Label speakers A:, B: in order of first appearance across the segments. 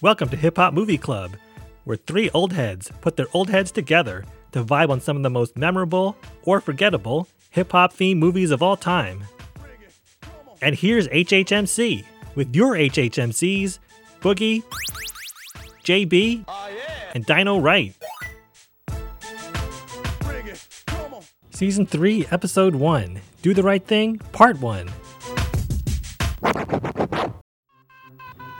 A: Welcome to Hip Hop Movie Club, where three old heads put their old heads together to vibe on some of the most memorable or forgettable hip hop themed movies of all time. And here's HHMC with your HHMCs, Boogie, JB, and DynoWright. Season 3, Episode 1 Do the Right Thing, Part 1.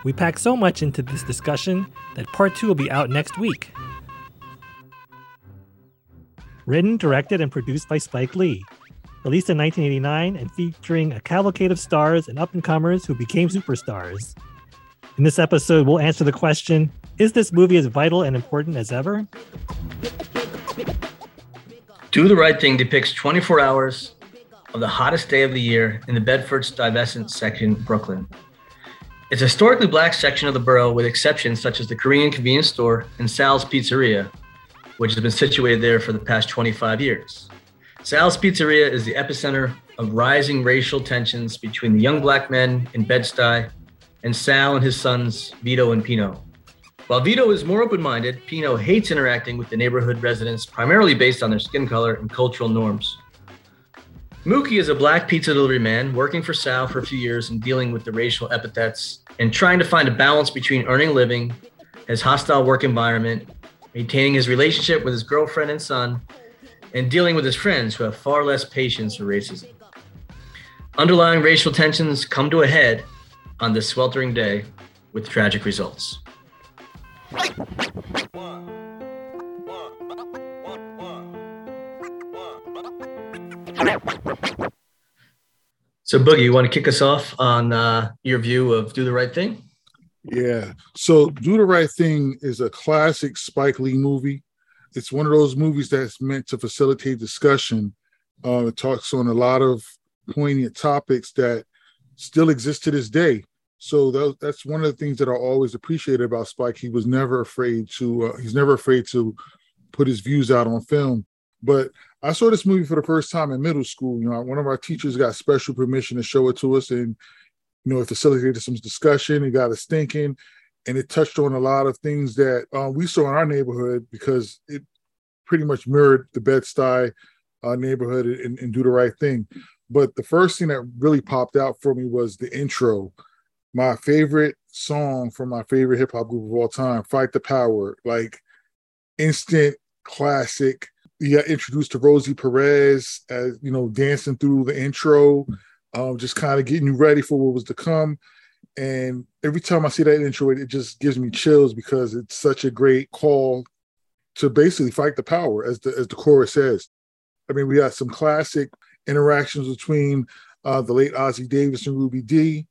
A: We pack so much into this discussion that Part 2 will be out next week. Written, directed, and produced by Spike Lee. Released in 1989 and featuring a cavalcade of stars and up and comers who became superstars. In this episode, we'll answer the question Is this movie as vital and important as ever?
B: Do the Right Thing depicts 24 hours of the hottest day of the year in the Bedford Stuyvesant section, Brooklyn. It's a historically black section of the borough with exceptions such as the Korean convenience store and Sal's Pizzeria, which has been situated there for the past 25 years. Sal's Pizzeria is the epicenter of rising racial tensions between the young black men in Bed-Stuy and Sal and his sons, Vito and Pino. While Vito is more open minded, Pino hates interacting with the neighborhood residents primarily based on their skin color and cultural norms. Mookie is a black pizza delivery man working for Sal for a few years and dealing with the racial epithets and trying to find a balance between earning a living, his hostile work environment, maintaining his relationship with his girlfriend and son, and dealing with his friends who have far less patience for racism. Underlying racial tensions come to a head on this sweltering day with tragic results. So, Boogie, you want to kick us off on uh, your view of Do the Right Thing?
C: Yeah. So, Do the Right Thing is a classic Spike Lee movie. It's one of those movies that's meant to facilitate discussion. Uh, it talks on a lot of poignant topics that still exist to this day. So that, that's one of the things that I always appreciated about Spike. He was never afraid to. Uh, he's never afraid to put his views out on film. But I saw this movie for the first time in middle school. You know, one of our teachers got special permission to show it to us, and you know, it facilitated some discussion. It got us thinking, and it touched on a lot of things that uh, we saw in our neighborhood because it pretty much mirrored the Bed-Stuy uh, neighborhood and, and do the right thing. But the first thing that really popped out for me was the intro my favorite song from my favorite hip hop group of all time, Fight the Power, like instant classic. You got introduced to Rosie Perez as you know, dancing through the intro, um, just kind of getting you ready for what was to come. And every time I see that intro, it, it just gives me chills because it's such a great call to basically fight the power, as the as the chorus says. I mean, we got some classic interactions between uh, the late Ossie Davis and Ruby Dee.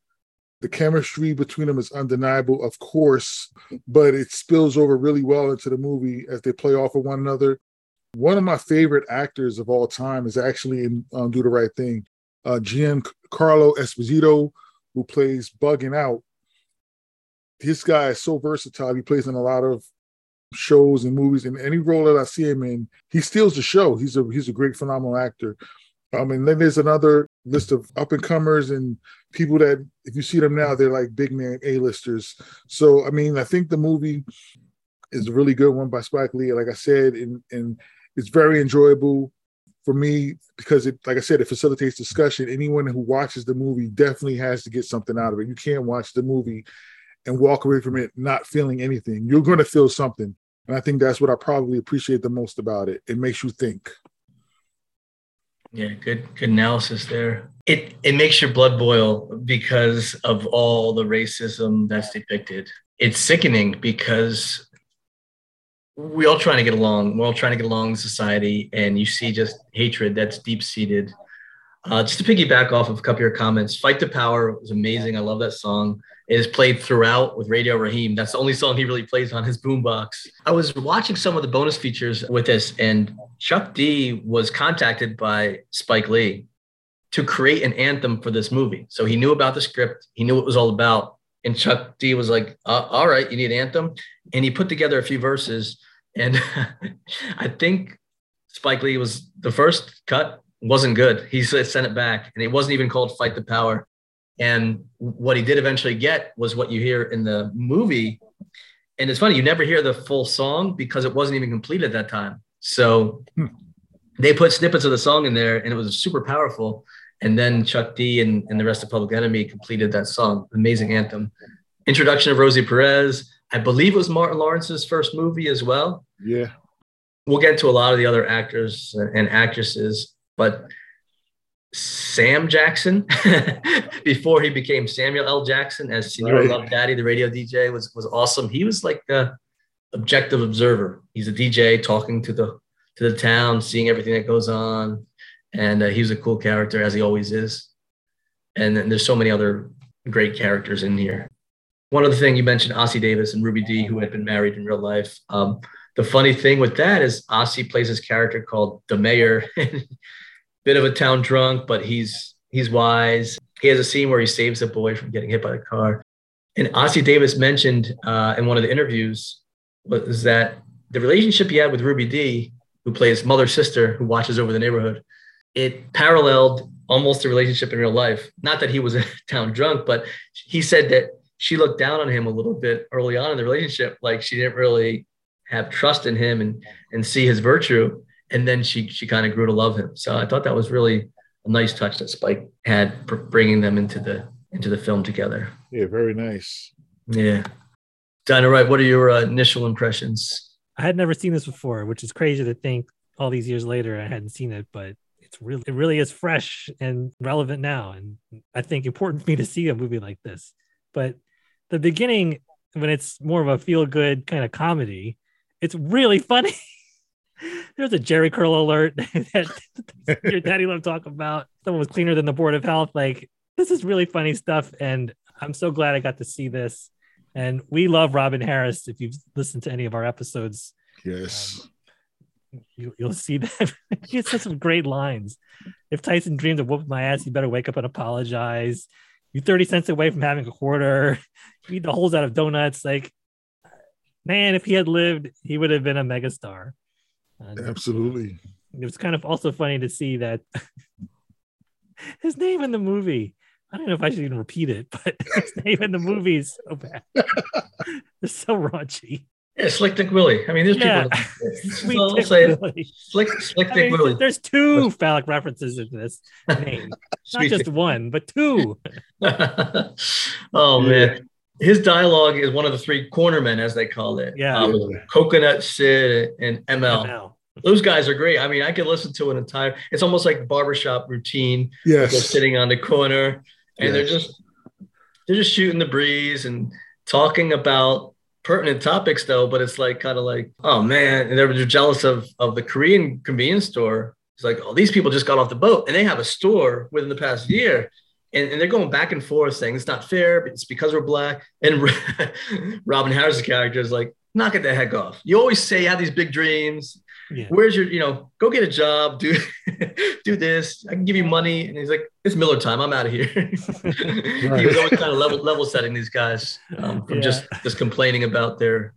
C: The chemistry between them is undeniable, of course, but it spills over really well into the movie as they play off of one another. One of my favorite actors of all time is actually in um, Do the Right Thing. Uh, Giancarlo Esposito, who plays Bugging Out. This guy is so versatile. He plays in a lot of shows and movies, and any role that I see him in, he steals the show. He's a he's a great, phenomenal actor. Um, and then there's another list of up and comers and people that, if you see them now, they're like big name A-listers. So, I mean, I think the movie is a really good one by Spike Lee. Like I said, and, and it's very enjoyable for me because it, like I said, it facilitates discussion. Anyone who watches the movie definitely has to get something out of it. You can't watch the movie and walk away from it not feeling anything. You're going to feel something. And I think that's what I probably appreciate the most about it. It makes you think.
B: Yeah, good good analysis there. It it makes your blood boil because of all the racism that's depicted. It's sickening because we all trying to get along. We're all trying to get along in society, and you see just hatred that's deep seated. Uh, just to piggyback off of a couple of your comments, "Fight the Power" was amazing. I love that song. It is played throughout with Radio Raheem. That's the only song he really plays on his boombox. I was watching some of the bonus features with this, and Chuck D was contacted by Spike Lee to create an anthem for this movie. So he knew about the script, he knew what it was all about. And Chuck D was like, uh, All right, you need an anthem. And he put together a few verses. And I think Spike Lee was the first cut wasn't good. He sent it back, and it wasn't even called Fight the Power. And what he did eventually get was what you hear in the movie. And it's funny, you never hear the full song because it wasn't even complete at that time. So hmm. they put snippets of the song in there and it was super powerful. And then Chuck D and, and the rest of Public Enemy completed that song, amazing anthem. Introduction of Rosie Perez. I believe it was Martin Lawrence's first movie as well.
C: Yeah.
B: We'll get to a lot of the other actors and actresses, but Sam Jackson before he became Samuel L. Jackson as Senor right. Love Daddy, the radio DJ, was was awesome. He was like the objective observer. He's a DJ talking to the to the town, seeing everything that goes on, and uh, he was a cool character as he always is. And then there's so many other great characters in here. One other thing you mentioned, Ossie Davis and Ruby Dee, who had been married in real life. Um, the funny thing with that is Ossie plays this character called the mayor. bit of a town drunk, but he's he's wise. He has a scene where he saves a boy from getting hit by a car. And Ossie Davis mentioned uh, in one of the interviews was that the relationship he had with Ruby Dee, who plays mother sister who watches over the neighborhood, it paralleled almost a relationship in real life. Not that he was a town drunk, but he said that she looked down on him a little bit early on in the relationship, like she didn't really have trust in him and and see his virtue and then she she kind of grew to love him. So I thought that was really a nice touch that Spike had bringing them into the into the film together.
C: Yeah, very nice.
B: Yeah, DynoWright, what are your uh, initial impressions?
A: I had never seen this before, which is crazy to think all these years later I hadn't seen it, but it's really it really is fresh and relevant now, and I think important for me to see a movie like this. But the beginning, when it's more of a feel good kind of comedy, it's really funny. There's a Jheri curl alert that your daddy love talk about. Someone was cleaner than the Board of Health. Like this is really funny stuff, and I'm so glad I got to see this. And we love Robin Harris. If you've listened to any of our episodes,
C: yes,
A: um, you, will see that he has some great lines. If Tyson dreams of whooping my ass, you better wake up and apologize. You're 30 cents away from having a quarter. You eat the holes out of donuts. Like, man, if he had lived, he would have been a megastar.
C: And Absolutely.
A: It was kind of also funny to see that his name in the movie. I don't know if I should even repeat it, but his name in the movie is so bad. it's so raunchy.
B: Yeah, Slick Dick Willie. I mean, there's yeah. people. Sweet I'll Dick say Willie. Slick, Slick Dick mean, Willie.
A: There's two phallic references in this name, not just one, but two.
B: oh man, his dialogue is one of the three cornermen, as they call it.
A: Yeah. Um,
B: Coconut Sid and ML. ML. Those guys are great. I mean, I could listen to an entire. It's almost like barbershop routine.
C: Yes.
B: They're sitting on the corner, and yes. they're just they're just shooting the breeze and talking about pertinent topics, though. But it's like kind of like, oh man, and they're jealous of of the Korean convenience store. It's like, oh, these people just got off the boat and they have a store within the past year and, and, they're going back and forth saying it's not fair, but it's because we're black. And Robin Harris's character is like, knock it the heck off. You always say you have these big dreams. Yeah. Where's your, you know, go get a job, do do this. I can give you money. And he's like, it's Miller time. I'm out of here. right. He was always kind of level level setting these guys um, from yeah. just just complaining about their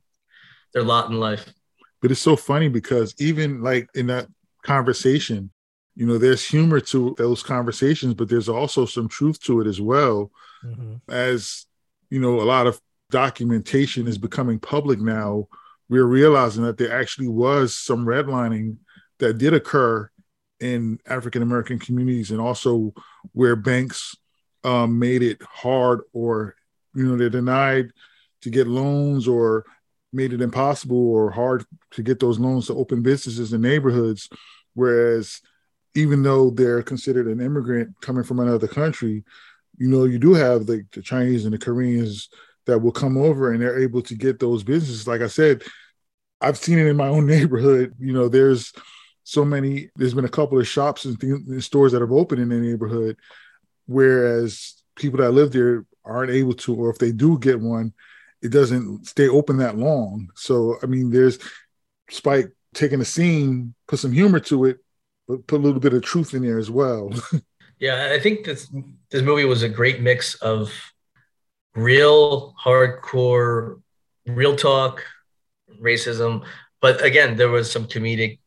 B: their lot in life.
C: But it's so funny because even like in that conversation, you know there's humor to those conversations but there's also some truth to it as well mm-hmm. as you know a lot of documentation is becoming public now we're realizing that there actually was some redlining that did occur in african american communities and also where banks um, made it hard or you know they're denied to get loans or made it impossible or hard to get those loans to open businesses in neighborhoods. Whereas even though they're considered an immigrant coming from another country, you know, you do have the, the Chinese and the Koreans that will come over and they're able to get those businesses. Like I said, I've seen it in my own neighborhood. You know, there's so many, there's been a couple of shops and, th- and stores that have opened in the neighborhood, whereas people that live there aren't able to, or if they do get one, it doesn't stay open that long. So, I mean, there's Spike taking a scene, put some humor to it, but put a little bit of truth in there as well.
B: yeah, I think this this movie was a great mix of real hardcore, real talk, racism, but again, there was some comedic,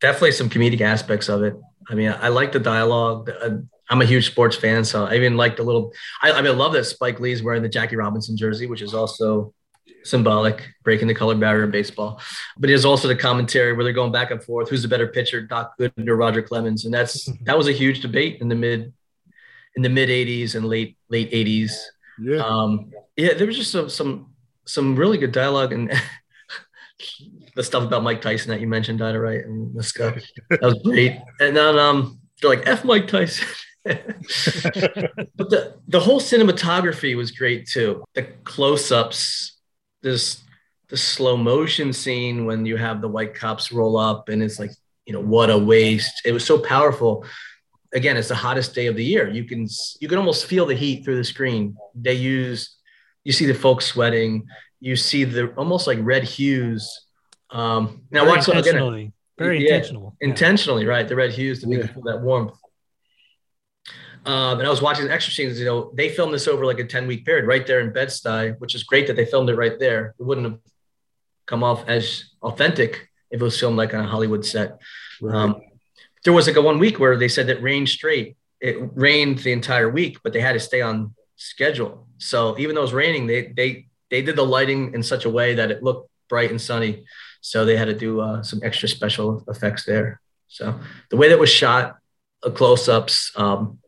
B: definitely some comedic aspects of it. I mean, I, I like the dialogue. Uh, I'm a huge sports fan, so I even like the little. I, I, mean, I love that Spike Lee's wearing the Jackie Robinson jersey, which is also symbolic, breaking the color barrier in baseball. But there's also the commentary where they're going back and forth: who's the better pitcher, Doc Gooden or Roger Clemens? And that's that was a huge debate in the mid in the mid '80s and late late '80s. Yeah, um, yeah, there was just some some some really good dialogue and. the stuff about Mike Tyson that you mentioned, Dida, right? And this guy, that was great. And then um, they're like, F Mike Tyson. but the the whole cinematography was great too. The close-ups, this the slow motion scene when you have the white cops roll up and it's like, you know, what a waste. It was so powerful. Again, it's the hottest day of the year. You can you can almost feel the heat through the screen. They use you see the folks sweating, you see the almost like red hues. Um now
A: Very watch intentionally. Again, Very yeah, intentional.
B: Intentionally, yeah. right. The red hues to make yeah. that warmth. Um, and I was watching the extra scenes, you know, they filmed this over like a 10 week period right there in Bed-Stuy, which is great that they filmed it right there. It wouldn't have come off as authentic if it was filmed like on a Hollywood set. Right. Um, there was like a one week where they said that rained straight. It rained the entire week, but they had to stay on schedule. So even though it was raining, they, they, they did the lighting in such a way that it looked bright and sunny. So they had to do uh, some extra special effects there. So the way that was shot, uh, close ups, um,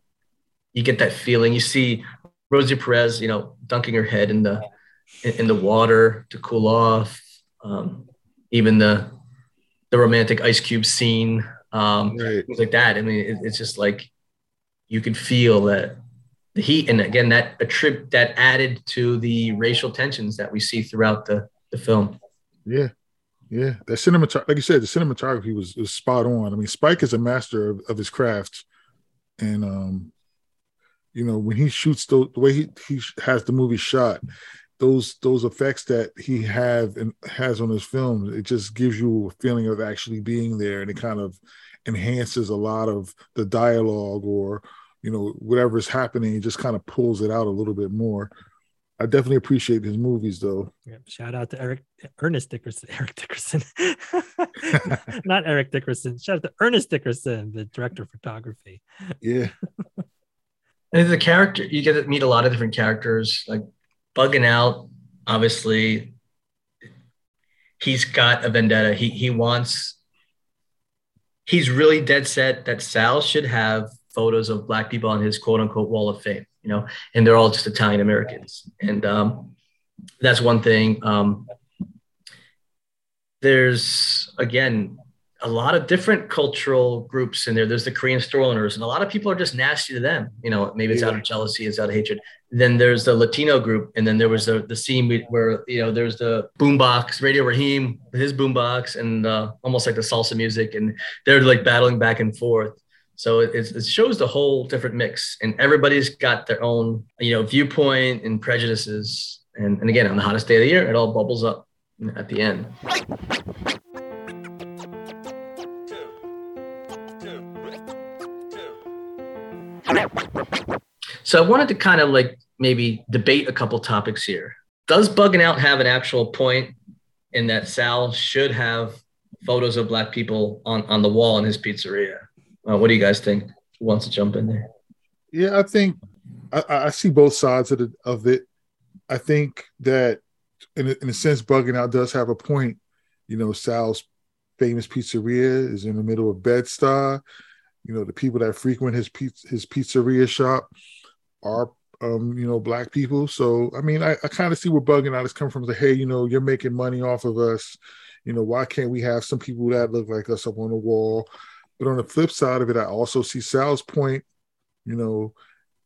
B: you get that feeling. You see Rosie Perez, you know, dunking her head in the in, the water to cool off. Um, even the the romantic ice cube scene, um, right. things like that. I mean, it, it's just like you can feel that the heat, and again, that a trip that added to the racial tensions that we see throughout the the film.
C: Yeah, yeah, that cinematography, like you said, the cinematography was, was spot on. I mean, Spike is a master of, of his craft, and um, you know when he shoots the, the way he, he has the movie shot those those effects that he have and has on his film it just gives you a feeling of actually being there and it kind of enhances a lot of the dialogue or you know whatever's happening it just kind of pulls it out a little bit more. I definitely appreciate his movies though.
A: Yeah, shout out to eric ernest dickerson eric dickerson. Not eric dickerson shout out to ernest dickerson the director of photography.
C: Yeah.
B: And the character, you get to meet a lot of different characters, like bugging out. Obviously, he's got a vendetta. He he wants. He's really dead set that Sal should have photos of black people on his quote unquote wall of fame, you know, and they're all just Italian Americans, and um, that's one thing. Um, there's again a lot of different cultural groups in there. There's the Korean store owners, and a lot of people are just nasty to them. You know, maybe it's yeah. out of jealousy, it's out of hatred. Then there's the Latino group, and then there was the the scene where you know there's the boombox, Radio Raheem, his boombox, and uh, almost like the salsa music, and they're like battling back and forth. So it, it shows the whole different mix, and everybody's got their own you know viewpoint and prejudices. And, and again, on the hottest day of the year, it all bubbles up at the end. So I wanted to kind of like maybe debate a couple topics here. Does bugging out have an actual point in that Sal should have photos of black people on, on the wall in his pizzeria? Uh, what do you guys think? Who wants to jump in there?
C: Yeah, I think I, I see both sides of, the, of it. I think that in a, in a sense, bugging out does have a point. You know, Sal's famous pizzeria is in the middle of Bed-Stuy you know the people that frequent his pizza, his pizzeria shop are um, you know black people. So I mean, I, I kind of see where bugging out is coming from. Like, hey, you know, you're making money off of us. You know, why can't we have some people that look like us up on the wall? But on the flip side of it, I also see Sal's point. You know,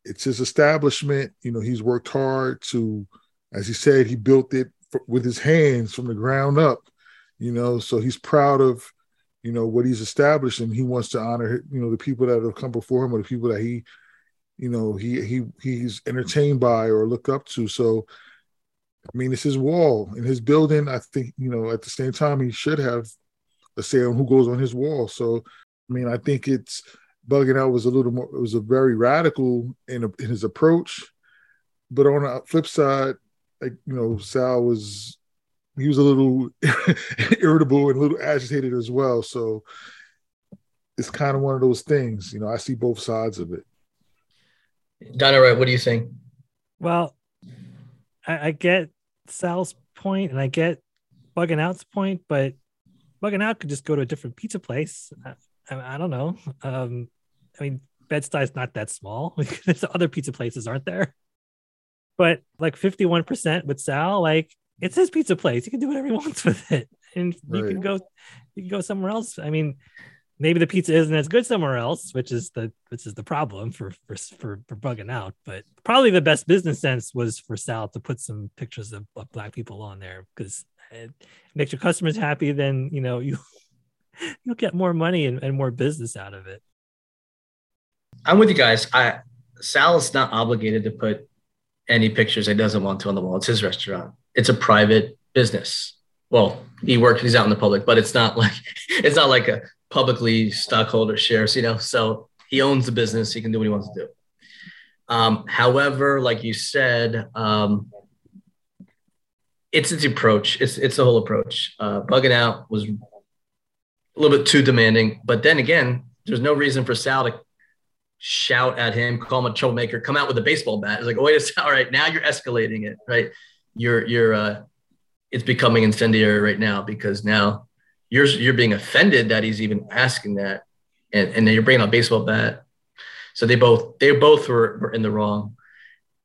C: it's his establishment. You know, he's worked hard to, as he said, he built it with his hands from the ground up. You know, so he's proud of you know what he's established and he wants to honor you know the people that have come before him or the people that he you know he he he's entertained by or look up to. So i mean it's his wall. In his building i think you know at the same time he should have a say on who goes on his wall. So i mean i think it's bugging out was a little more it was a very radical in, a, in his approach. But on the flip side like you know sal was he was a little irritable and a little agitated as well. So it's kind of one of those things, you know. I see both sides of it.
B: Donna, right? What do you think?
A: Well, I, I get Sal's point and I get bugging out's point, but bugging out could just go to a different pizza place. I, I, I don't know. Um, I mean, Bed Stuy's not that small. There's other pizza places, aren't there? But like 51% with Sal, like it's his pizza place. He can do whatever he wants with it. And you can go you can go somewhere else. I mean, maybe the pizza isn't as good somewhere else, which is the which is the problem for for for, for bugging out. But probably the best business sense was for Sal to put some pictures of, of black people on there because it makes your customers happy. Then you know you you'll get more money and, and more business out of it.
B: I'm with you guys. I Sal is not obligated to put any pictures he doesn't want to on the wall. It's his restaurant. It's a private business. Well, he works, he's out in the public, but it's not like it's not like a publicly stockholder shares, you know. So he owns the business, he can do what he wants to do. Um, however, like you said, um, it's its approach, it's it's the whole approach. Uh, bugging out was a little bit too demanding, but then again, there's no reason for Sal to shout at him, call him a troublemaker, come out with a baseball bat. It's like, oh, wait a second. All right, now you're escalating it, right? You're you're uh it's becoming incendiary right now because now you're you're being offended that he's even asking that. And and then you're bringing a baseball bat. So they both they both were, were in the wrong.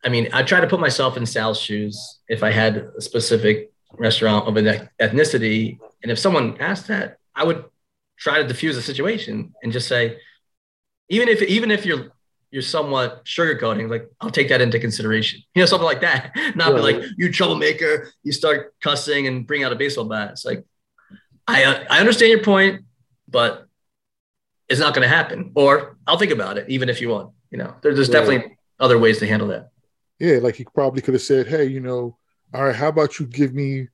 B: I mean, I try to put myself in Sal's shoes if I had a specific restaurant of an ethnicity. And if someone asked that, I would try to diffuse the situation and just say, even if even if you're you're somewhat sugarcoating, like I'll take that into consideration. You know, something like that. Not be like you troublemaker. You start cussing and bring out a baseball bat. It's like I uh, I understand your point, but it's not going to happen. Or I'll think about it, even if you want. You know, there, there's
C: Right.
B: definitely other ways to handle that.
C: Yeah, like he probably could have said, "Hey, you know, all right, how about you give me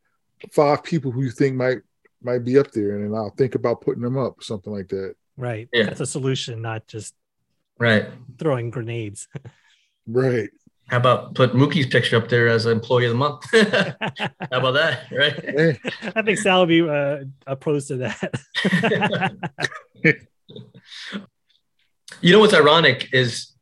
C: five people who you think might might be up there, and then I'll think about putting them up, something like that."
A: Right.
B: Yeah.
A: That's a solution, not just
B: Right.
A: throwing grenades.
C: Right.
B: How about put Mookie's picture up there as employee of the month? How about that? Right.
C: Hey,
A: I think Sal will be uh, opposed to that.
B: You know what's ironic is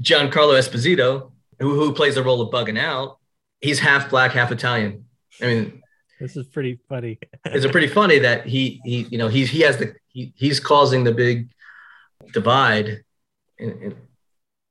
B: Giancarlo Esposito, who, who plays the role of bugging out, he's half black, half Italian. I mean,
A: this is pretty funny.
B: it's a pretty funny that he he you know he's he has the he, he's causing the big divide, and and,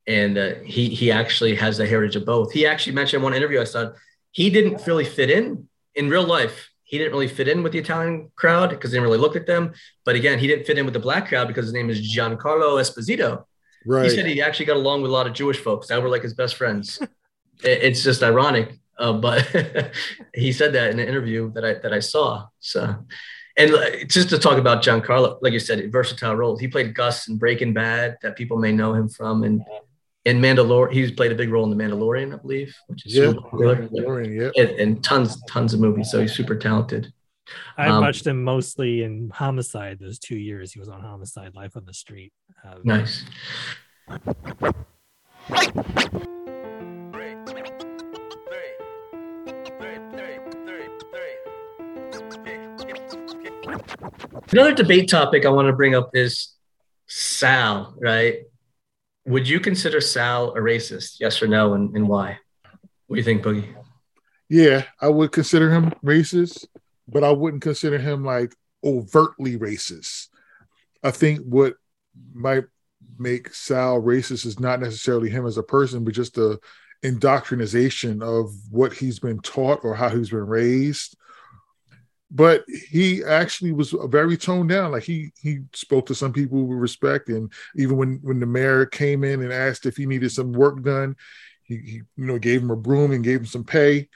B: and uh, he he actually has the heritage of both. He actually mentioned in one interview I saw he didn't really fit in in real life. He didn't really fit in with the Italian crowd because they didn't really look at them. But again, he didn't fit in with the black crowd because his name is Giancarlo Esposito.
C: right.
B: He said he actually got along with a lot of Jewish folks that were like his best friends. It- it's just ironic, uh, but he said that in an interview that I that I saw. So, and just to talk about Giancarlo, like you said, versatile roles. He played Gus in Breaking Bad, that people may know him from, and in Mandalorian, he's played a big role in The Mandalorian, I believe, which is
C: yeah,
B: super popular.
C: yeah.
B: And, and tons, tons of movies. So he's super talented.
A: I
B: Um,
A: watched him mostly in Homicide. Those two years he was on Homicide, Life on the Street. Um,
B: Nice. Another debate topic I want to bring up is Sal, right? Would you consider Sal a racist? Yes or no, and, and why? What do you think, Boogie?
C: Yeah, I would consider him racist, but I wouldn't consider him like overtly racist. I think what might make Sal racist is not necessarily him as a person, but just the indoctrination of what he's been taught or how he's been raised. But he actually was very toned down. Like he he spoke to some people with respect, and even when when the mayor came in and asked if he needed some work done, he, he you know gave him a broom and gave him some pay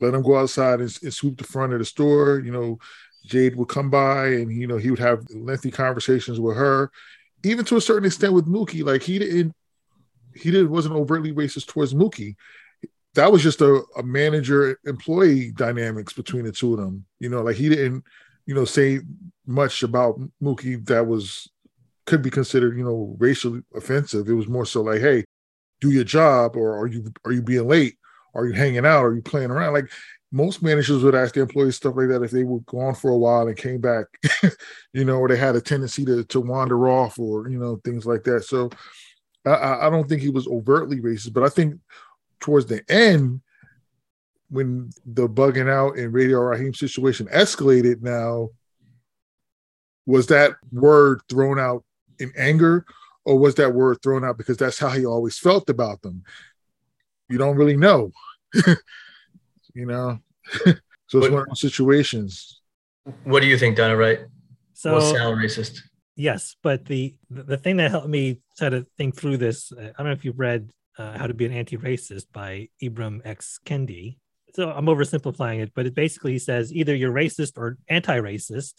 C: let him go outside and, and sweep the front of the store. You know, Jade would come by and you know he would have lengthy conversations with her, even to a certain extent with Mookie. Like he didn't, he didn't wasn't overtly racist towards Mookie. That was just a, a manager employee dynamics between the two of them. You know, like he didn't, you know, say much about Mookie that was could be considered, you know, racially offensive. It was more so like, hey, do your job, or are you are you being late? Are you hanging out? Are you playing around? Like most managers would ask their employees stuff like that if they were gone for a while and came back, you know, or they had a tendency to to wander off or you know things like that. So I, I don't think he was overtly racist, but I think towards the end, when the bugging out and Radio Raheem situation escalated, now was that word thrown out in anger, or was that word thrown out because that's how he always felt about them? You don't really know, you know. so it's one of those situations.
B: What do you think, Donna? Right?
A: So
B: was Sal racist?
A: Yes, but the the thing that helped me try to think through this, I don't know if you've read uh, How to Be an Anti-Racist by Ibram X. Kendi. So I'm oversimplifying it, but it basically says either you're racist or anti-racist,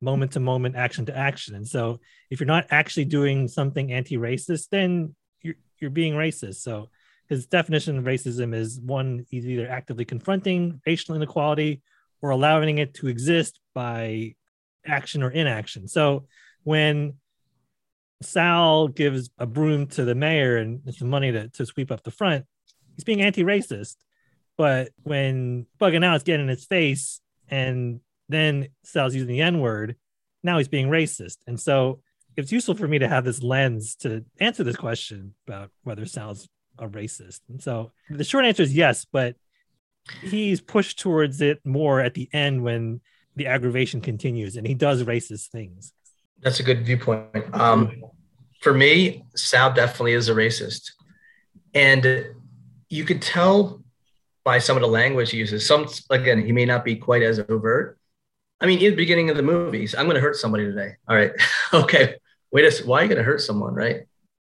A: moment to moment, action to action. And so if you're not actually doing something anti-racist, then you're you're being racist. So his definition of racism is one he's either actively confronting racial inequality or allowing it to exist by action or inaction. So when Sal gives a broom to the mayor and some money to, to sweep up the front, he's being anti-racist. But when bugging out is getting in his face and then Sal's using the N-word, now he's being racist. And so it's useful for me to have this lens to answer this question about whether Sal's a racist. And so the short answer is yes, but he's pushed towards it more at the end when the aggravation continues and he does racist things.
B: That's a good viewpoint. Um, for me, Sal definitely is a racist. And you could tell by some of the language he uses. Some, again, he may not be quite as overt. I mean, in the beginning of the movies, I'm going to hurt somebody today. All right. okay. Wait a second. Why are you going to hurt someone, right?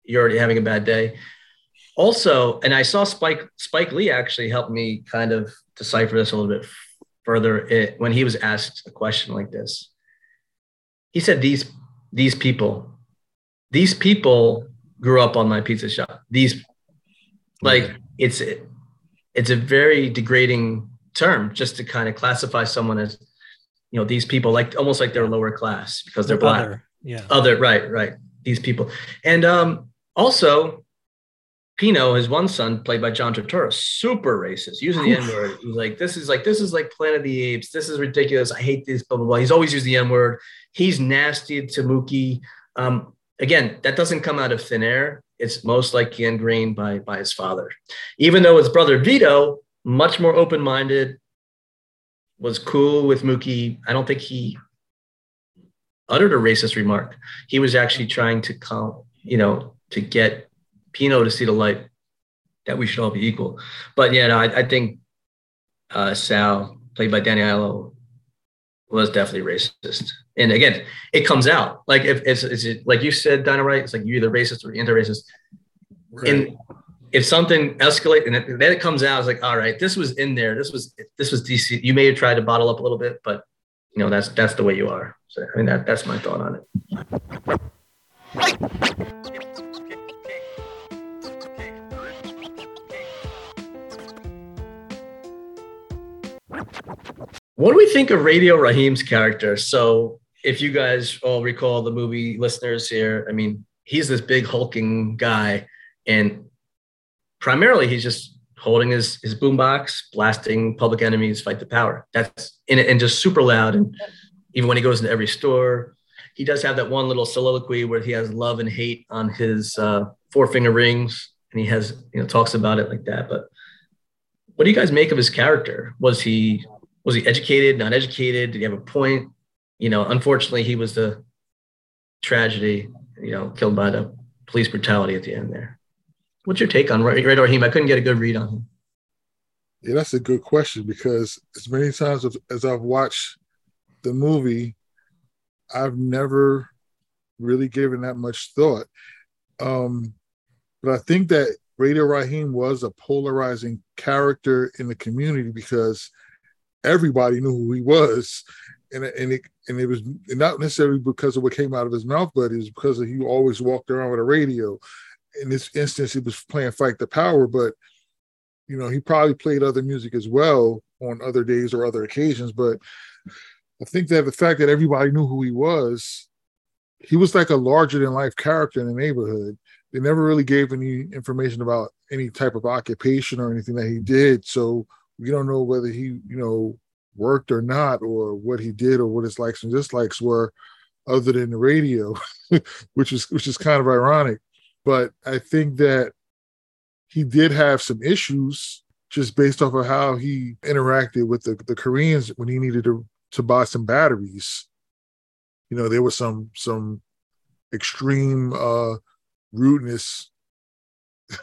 B: You're already having a bad day. Also, and I saw Spike Spike Lee actually help me kind of decipher this a little bit further it, when he was asked a question like this. He said, "These these people, these people grew up on my pizza shop. These, like, it's it's a very degrading term just to kind of classify someone as, you know, these people like almost like they're lower class because they're black.
A: Other, yeah.
B: Other right, right. These people, and um, also Pino, his one son, played by John Turturro, super racist, using the N word. He's like, this is like, this is like Planet of the Apes. This is ridiculous. I hate this, blah, blah, blah. He's always used the N word. He's nasty to Mookie. Um, again, that doesn't come out of thin air. It's most likely ingrained by, by his father. Even though his brother Vito, much more open minded, was cool with Mookie. I don't think he uttered a racist remark. He was actually trying to come, you know, to get Pino to see the light that we should all be equal. But yeah, no, I, I think uh, Sal, played by Danny Aiello, was definitely racist. And again, it comes out like if it's, it's like you said, Dinah, right? It's like you're either racist or anti-racist. Right. And if something escalates and then it comes out, it's like, all right, this was in there. This was this was DC. You may have tried to bottle up a little bit, but you know that's that's the way you are. So I mean that that's my thought on it. What do we think of Radio Raheem's character? So, if you guys all recall the movie listeners here, I mean, he's this big hulking guy, and primarily he's just holding his his boombox, blasting Public Enemy's, "Fight the Power." That's in it and just super loud. And even when he goes into every store, he does have that one little soliloquy where he has love and hate on his uh, four finger rings, and he has you know talks about it like that. But what do you guys make of his character? Was he was he educated, not educated? Did he have a point? You know, unfortunately, he was the tragedy. You know, killed by the police brutality at the end there. What's your take on Ray Raheem? I couldn't get a good read on him.
C: Yeah, that's a good question because as many times as I've watched the movie, I've never really given that much thought. Um, but I think that Radio Raheem was a polarizing character in the community because everybody knew who he was, and and it and it was not necessarily because of what came out of his mouth, but it was because he always walked around with a radio. In this instance, he was playing "Fight the Power," but you know he probably played other music as well on other days or other occasions. But I think that the fact that everybody knew who he was, he was like a larger than life character in the neighborhood. They never really gave any information about any type of occupation or anything that he did. So we don't know whether he, you know, worked or not, or what he did, or what his likes and dislikes were, other than the radio, which is which is kind of ironic. but I think that he did have some issues just based off of how he interacted with the, the Koreans when he needed to to buy some batteries. You know, there was some some extreme uh rudeness,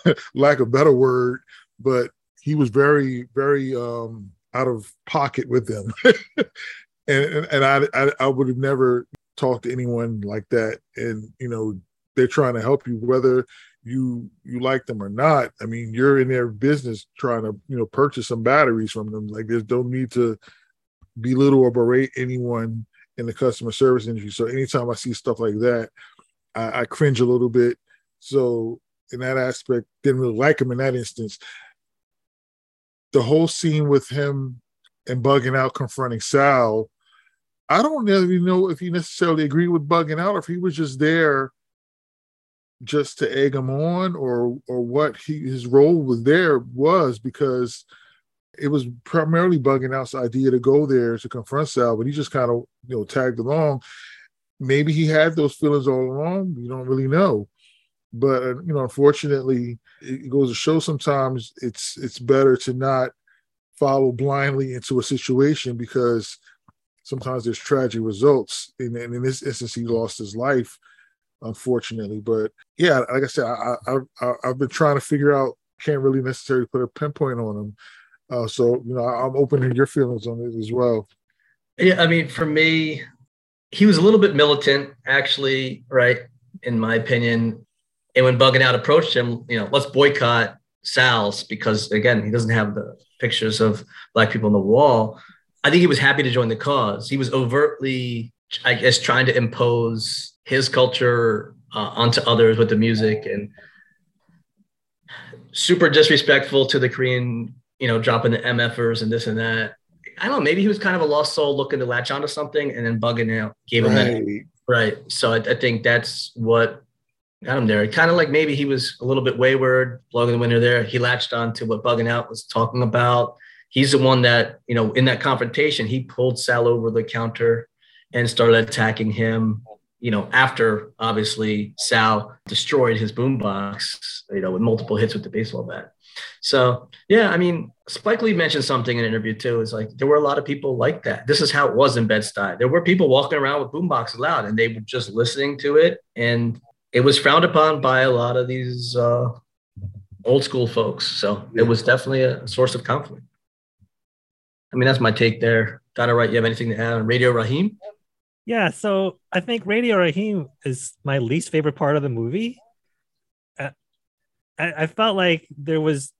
C: lack of better word, but he was very, very um out of pocket with them. and and I I, I would have never talked to anyone like that. And you know, they're trying to help you whether you you like them or not. I mean, you're in their business trying to you know purchase some batteries from them. Like there's no need to belittle or berate anyone in the customer service industry. So anytime I see stuff like that, I, I cringe a little bit. So in that aspect, didn't really like him in that instance. The whole scene with him and bugging out confronting Sal, I don't really know if he necessarily agreed with bugging out or if he was just there just to egg him on or or what he his role was there was because it was primarily bugging out's idea to go there to confront Sal, but he just kind of you know tagged along. Maybe he had those feelings all along. You don't really know, but you know, unfortunately, it goes to show sometimes it's it's better to not follow blindly into a situation because sometimes there's tragic results. And, and in this instance, he lost his life unfortunately. But yeah, like I said, I, I, I have been trying to figure out. Can't really necessarily put a pinpoint on him. Uh, so you know, I'm open to your feelings on it as well.
B: Yeah, I mean, for me, he was a little bit militant, actually, right? In my opinion. And when Bugging Out approached him, you know, let's boycott Sal's because again, he doesn't have the pictures of black people on the wall. I think he was happy to join the cause. He was overtly, I guess, trying to impose his culture uh, onto others with the music and super disrespectful to the Korean, you know, dropping the MFers and this and that. I don't know, maybe he was kind of a lost soul looking to latch onto something and then bugging out, gave him right. that. Right. So I, I, think that's what got him there. Kind of like maybe he was a little bit wayward, blowing the winter there. He latched on to what bugging out was talking about. He's the one that, you know, in that confrontation, he pulled Sal over the counter and started attacking him you know, after obviously Sal destroyed his boombox, you know, with multiple hits with the baseball bat. So yeah, I mean, Spike Lee mentioned something in an interview too. Is like there were a lot of people like that. This is how it was in Bed Stuy. There were people walking around with boomboxes loud, and they were just listening to it, and it was frowned upon by a lot of these uh, old school folks. So it was definitely a source of conflict. I mean, that's my take there. Got it right. You have anything to add on Radio Raheem?
A: Yeah, so I think Radio Raheem is my least favorite part of the movie. Uh, I, I felt like there was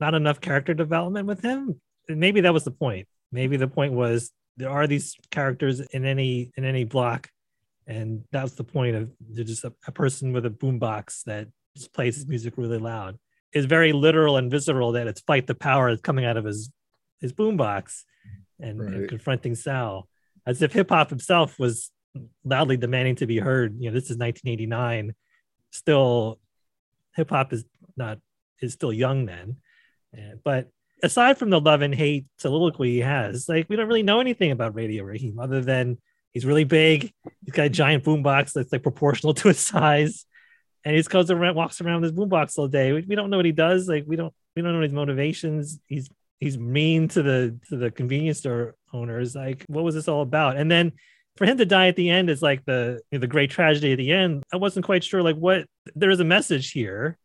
A: not enough character development with him. Maybe that was the point. Maybe the point was there are these characters in any in any block, and that's the point of just a, a person with a boombox that just plays his music really loud. It's very literal and visceral that it's fight the power that's coming out of his his boombox and, right. and confronting Sal as if hip hop himself was loudly demanding to be heard. You know, this is 1989. Still, hip hop is not is still young then, but aside from the love and hate soliloquy he has, like we don't really know anything about Radio Raheem other than he's really big. He's got a giant boombox that's like proportional to his size, and he just goes around, walks around with his boombox all day. We, we don't know what he does. Like we don't we don't know his motivations. He's he's mean to the to the convenience store owners. Like, what was this all about? And then for him to die at the end is like the you know, the great tragedy at the end. I wasn't quite sure like what there is a message here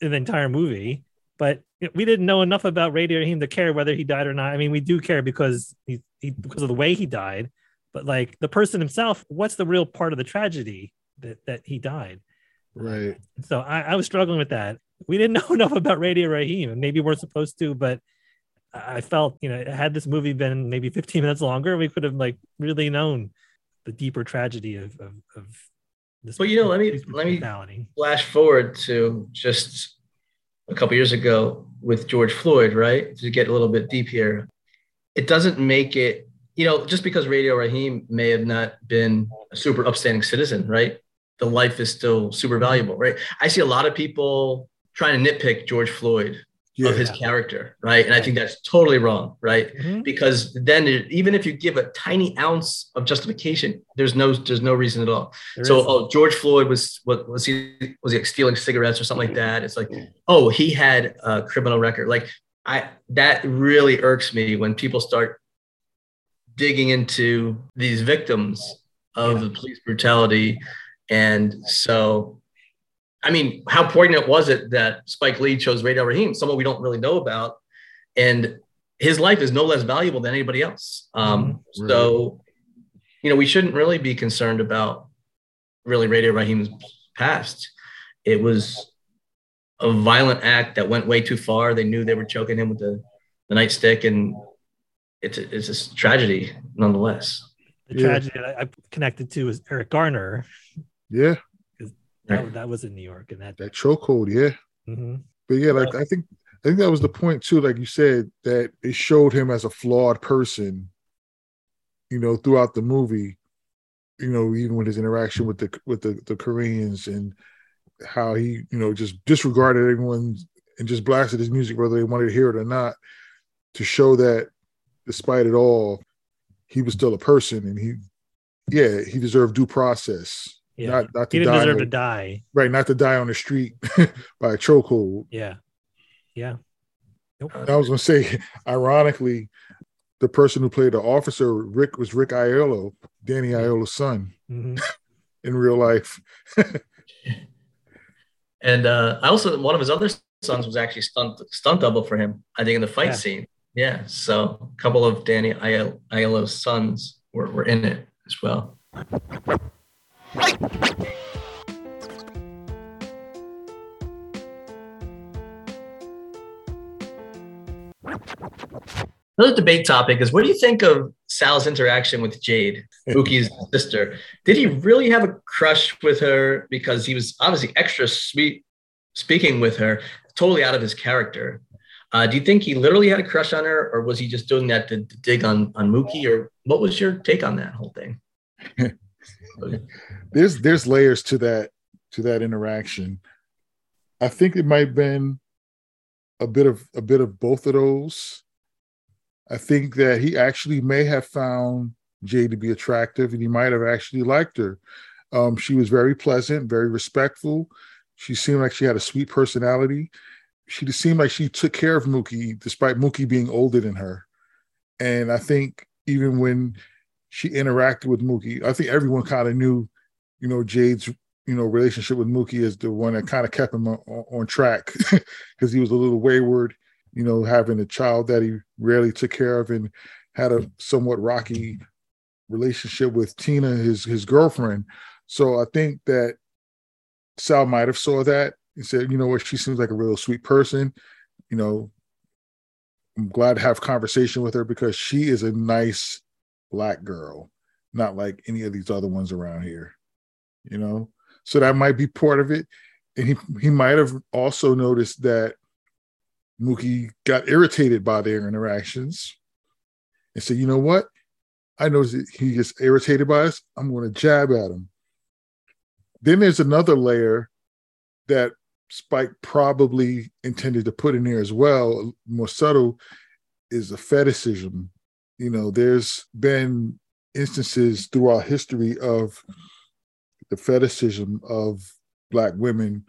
A: in the entire movie, but we didn't know enough about Radio Raheem to care whether he died or not. I mean, we do care because he, he because of the way he died, but like the person himself, what's the real part of the tragedy that that he died?
C: Right.
A: So I, I was struggling with that. We didn't know enough about Radio Raheem, and maybe we're supposed to, but I felt, you know, had this movie been maybe 15 minutes longer, we could have like really known the deeper tragedy of, of, of
B: this. Well, you know, let me let me flash forward to just a couple years ago with George Floyd, right? To get a little bit deep here, it doesn't make it, you know, just because Radio Raheem may have not been a super upstanding citizen, right? The life is still super valuable, right? I see a lot of people trying to nitpick George Floyd
C: Yeah.
B: of his character, right? And I think that's totally wrong, right?
A: Mhm.
B: Because then it- even if you give a tiny ounce of justification, there's no there's no reason at all.
A: There
B: so
A: is-
B: oh, George Floyd was what was he was he like stealing cigarettes or something like that? It's like oh he had a criminal record. Like I that really irks me when people start digging into these victims of the police brutality, and so I mean, how poignant was it that Spike Lee chose Radio Raheem, someone we don't really know about, and his life is no less valuable than anybody else. Um,
C: Mhm.
B: So, you know, we shouldn't really be concerned about really Radio Raheem's past. It was a violent act that went way too far. They knew they were choking him with the, the nightstick, and it's a, it's a s- tragedy nonetheless.
A: the
C: Yeah.
A: tragedy that I I connected to is Eric Garner.
C: Yeah,
A: That, that was in New York, and that.
C: that chokehold. Yeah,
A: mhm.
C: but yeah, like I think I think that was the point too. Like you said, that it showed him as a flawed person. You know, throughout the movie, you know, even with his interaction with the with the, the Koreans and how he, you know, just disregarded everyone and just blasted his music whether they wanted to hear it or not, to show that despite it all, he was still a person and he, yeah, he deserved due process.
A: Yeah.
C: Not not to
A: He didn't
C: die,
A: deserve to die.
C: right? Not to die on the street by a chokehold.
A: Yeah. Yeah.
C: I was gonna say, ironically, the person who played the officer, Rick, was Rick Aiello, Danny Aiello's son
A: Mhm.
C: in real life.
B: And uh, I also one of his other sons was actually stunt stunt double for him. I think in the fight
A: Yeah.
B: scene. Yeah, so a couple of Danny Aiel- Aiello's sons were, were in it as well. Another debate topic is what do you think of Sal's interaction with Jade, Mookie's sister? Did he really have a crush with her because he was obviously extra sweet speaking with her, totally out of his character? Uh, do you think he literally had a crush on her, or was he just doing that to, to dig on on Mookie? Or what was your take on that whole thing?
C: There's there's layers to that to that interaction. I think it might have been a bit of a bit of both of those. I think that he actually may have found Jade to be attractive, and he might have actually liked her. Um, she was very pleasant, very respectful. She seemed like she had a sweet personality. She just seemed like she took care of Mookie, despite Mookie being older than her. And I think even when she interacted with Mookie, I think everyone kind of knew, you know, Jade's, you know, relationship with Mookie is the one that kind of kept him on, on track because he was a little wayward, you know, having a child that he rarely took care of and had a somewhat rocky relationship with Tina, his his girlfriend. So I think that Sal might have saw that and said, you know what, she seems like a real sweet person. You know, I'm glad to have conversation with her because she is a nice black girl, not like any of these other ones around here. You know, so that might be part of it. And he he might have also noticed that Mookie got irritated by their interactions and said, you know what? I noticed that he gets irritated by us. I'm going to jab at him. Then there's another layer that Spike probably intended to put in there as well, more subtle, is a fetishism. You know, there's been instances throughout history of the fetishism of black women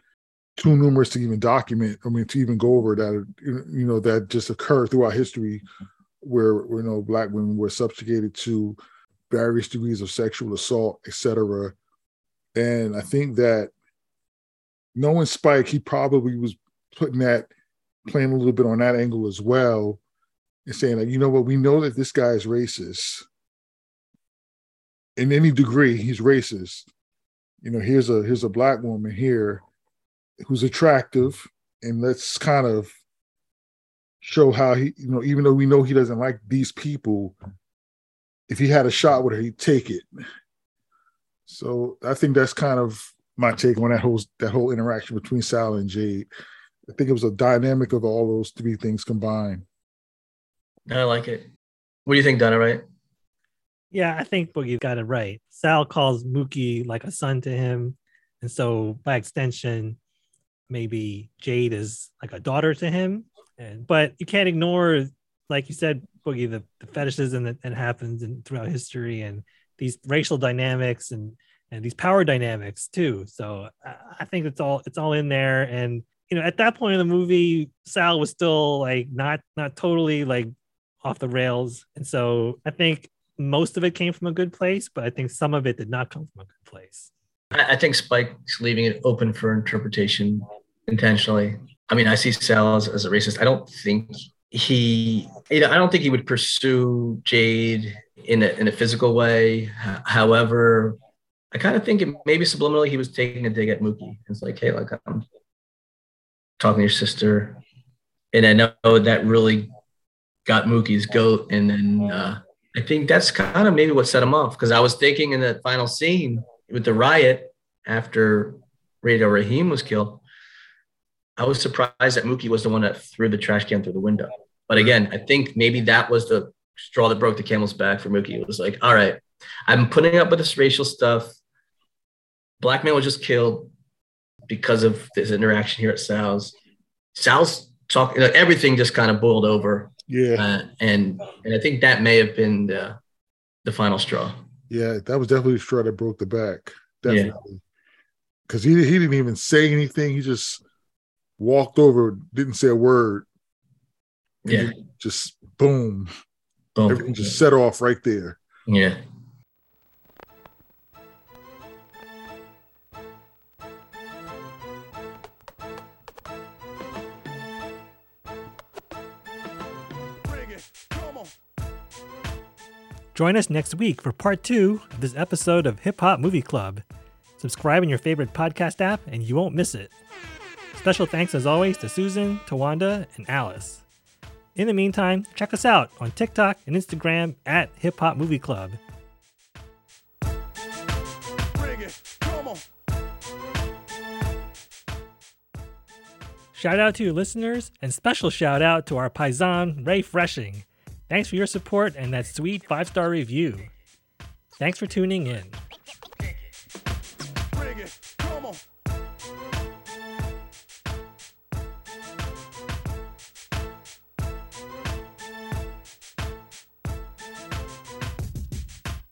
C: too numerous to even document i mean to even go over that you know that just occurred throughout history where, where you know black women were subjugated to various degrees of sexual assault etc and i think that knowing spike he probably was putting that playing a little bit on that angle as well and saying like you know what? We know that this guy is racist. In any degree he's racist. You know here's a here's a black woman here who's attractive and let's kind of show how he you know even though we know he doesn't like these people if he had a shot with her he'd take it. So i think that's kind of my take on that whole that whole interaction between sal and jade i think it was a dynamic of all those three things combined
B: I like it. What do you think, Donna? Right?
A: Yeah, I think Boogie got it right. Sal calls Mookie like a son to him. And so by extension, maybe Jade is like a daughter to him. And but you can't ignore, like you said, Boogie, the, the fetishism that, that happens in, throughout history and these racial dynamics and and these power dynamics too. So I, I think it's all it's all in there. And you know, at that point in the movie, Sal was still like not not totally like off the rails. And so I think most of it came from a good place, but I think some of it did not come from a good place.
B: I, I think Spike's leaving it open for interpretation intentionally. I mean, I see Sal as, as a racist. I don't think he, you know, I don't think he would pursue Jade in a, in a physical way. However, I kind of think it, maybe subliminally he was taking a dig at Mookie. It's like, hey, like I'm talking to your sister, and I know that really got Mookie's goat, and then uh, I think that's kind of maybe what set him off because I was thinking in that final scene with the riot after Radio Raheem was killed, I was surprised that Mookie was the one that threw the trash can through the window. But again, I think maybe that was the straw that broke the camel's back for Mookie. It was like, all right, I'm putting up with this racial stuff. Black man was just killed because of this interaction here at Sal's. Sal's talking, like, everything just kind of boiled over.
C: Yeah.
B: Uh, and and I think that may have been the, the final straw.
C: Yeah, that was definitely the straw that broke the back. Definitely. Because he, he didn't even say anything. He just walked over, didn't say a word.
B: Yeah.
C: Just boom.
B: Boom.
C: Everything just set off right there.
B: Yeah.
A: Join us next week for part two of this episode of Hip Hop Movie Club. Subscribe in your favorite podcast app and you won't miss it. Special thanks as always to Susan, Towanda, and Alice. In the meantime, check us out on TikTok and Instagram at Hip Hop Movie Club. Shout out to your listeners and special shout out to our paisan Rayfreshing. Thanks for your support and that sweet five star review. Thanks for tuning in.